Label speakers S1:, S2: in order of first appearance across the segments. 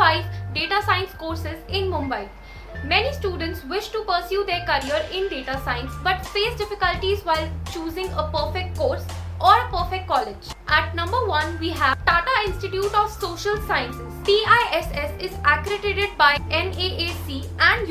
S1: 5 data science courses in Mumbai. Many students wish to pursue their career in data science but face difficulties while choosing a perfect course or a perfect college. At number 1 we have Tata Institute of Social Sciences. TISS is accredited by NAAC and.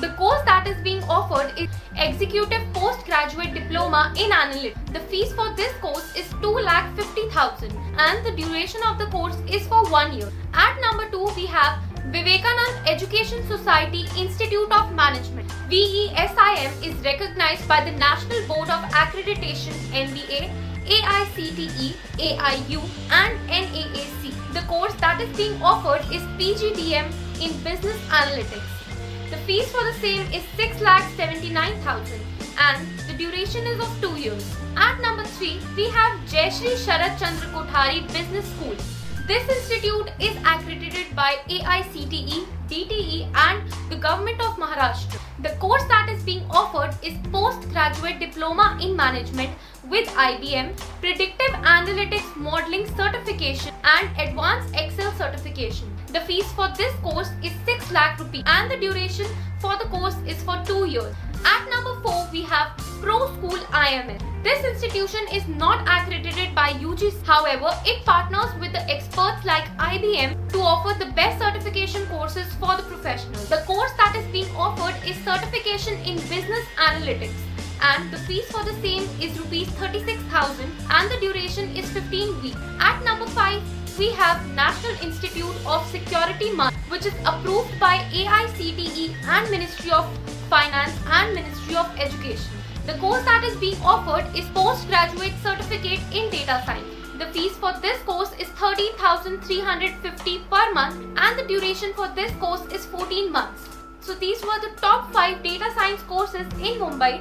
S1: The course that is being offered is Executive Postgraduate Diploma in Analytics. The fees for this course is 2,50,000 and the duration of the course is for 1 year. At number 2 we have Vivekanand Education Society Institute of Management. VESIM is recognized by the National Board of Accreditation NBA, AICTE, AIU and NAAC. The course that is being offered is PGDM in Business Analytics. The fees for the same is 6,79,000 and the duration is of 2 years. At number 3, we have Jayashree Sharad Chandra Kothari Business School. This institute is accredited by AICTE, DTE and the Government of Maharashtra. The course that is being offered is Postgraduate Diploma in Management with IBM, Predictive Analytics Modeling Certification and Advanced Excel Certification. The fees for this course is 6 lakh rupees and the duration for the course is for 2 years. At number 4 we have Pro School IMS. This institution is not accredited by UGC. However, it partners with the experts like IBM to offer the best certification courses for the professionals. The course that is being offered is Certification in Business Analytics and the fees for the same is rupees 36000 and the duration is 15 weeks. At number 5 we have National Institute of Security which is approved by AICTE and Ministry of Finance and Ministry of Education. The course that is being offered is Postgraduate Certificate in Data Science. The fees for this course is 13,350 per month and the duration for this course is 14 months. So these were the top 5 data science courses in Mumbai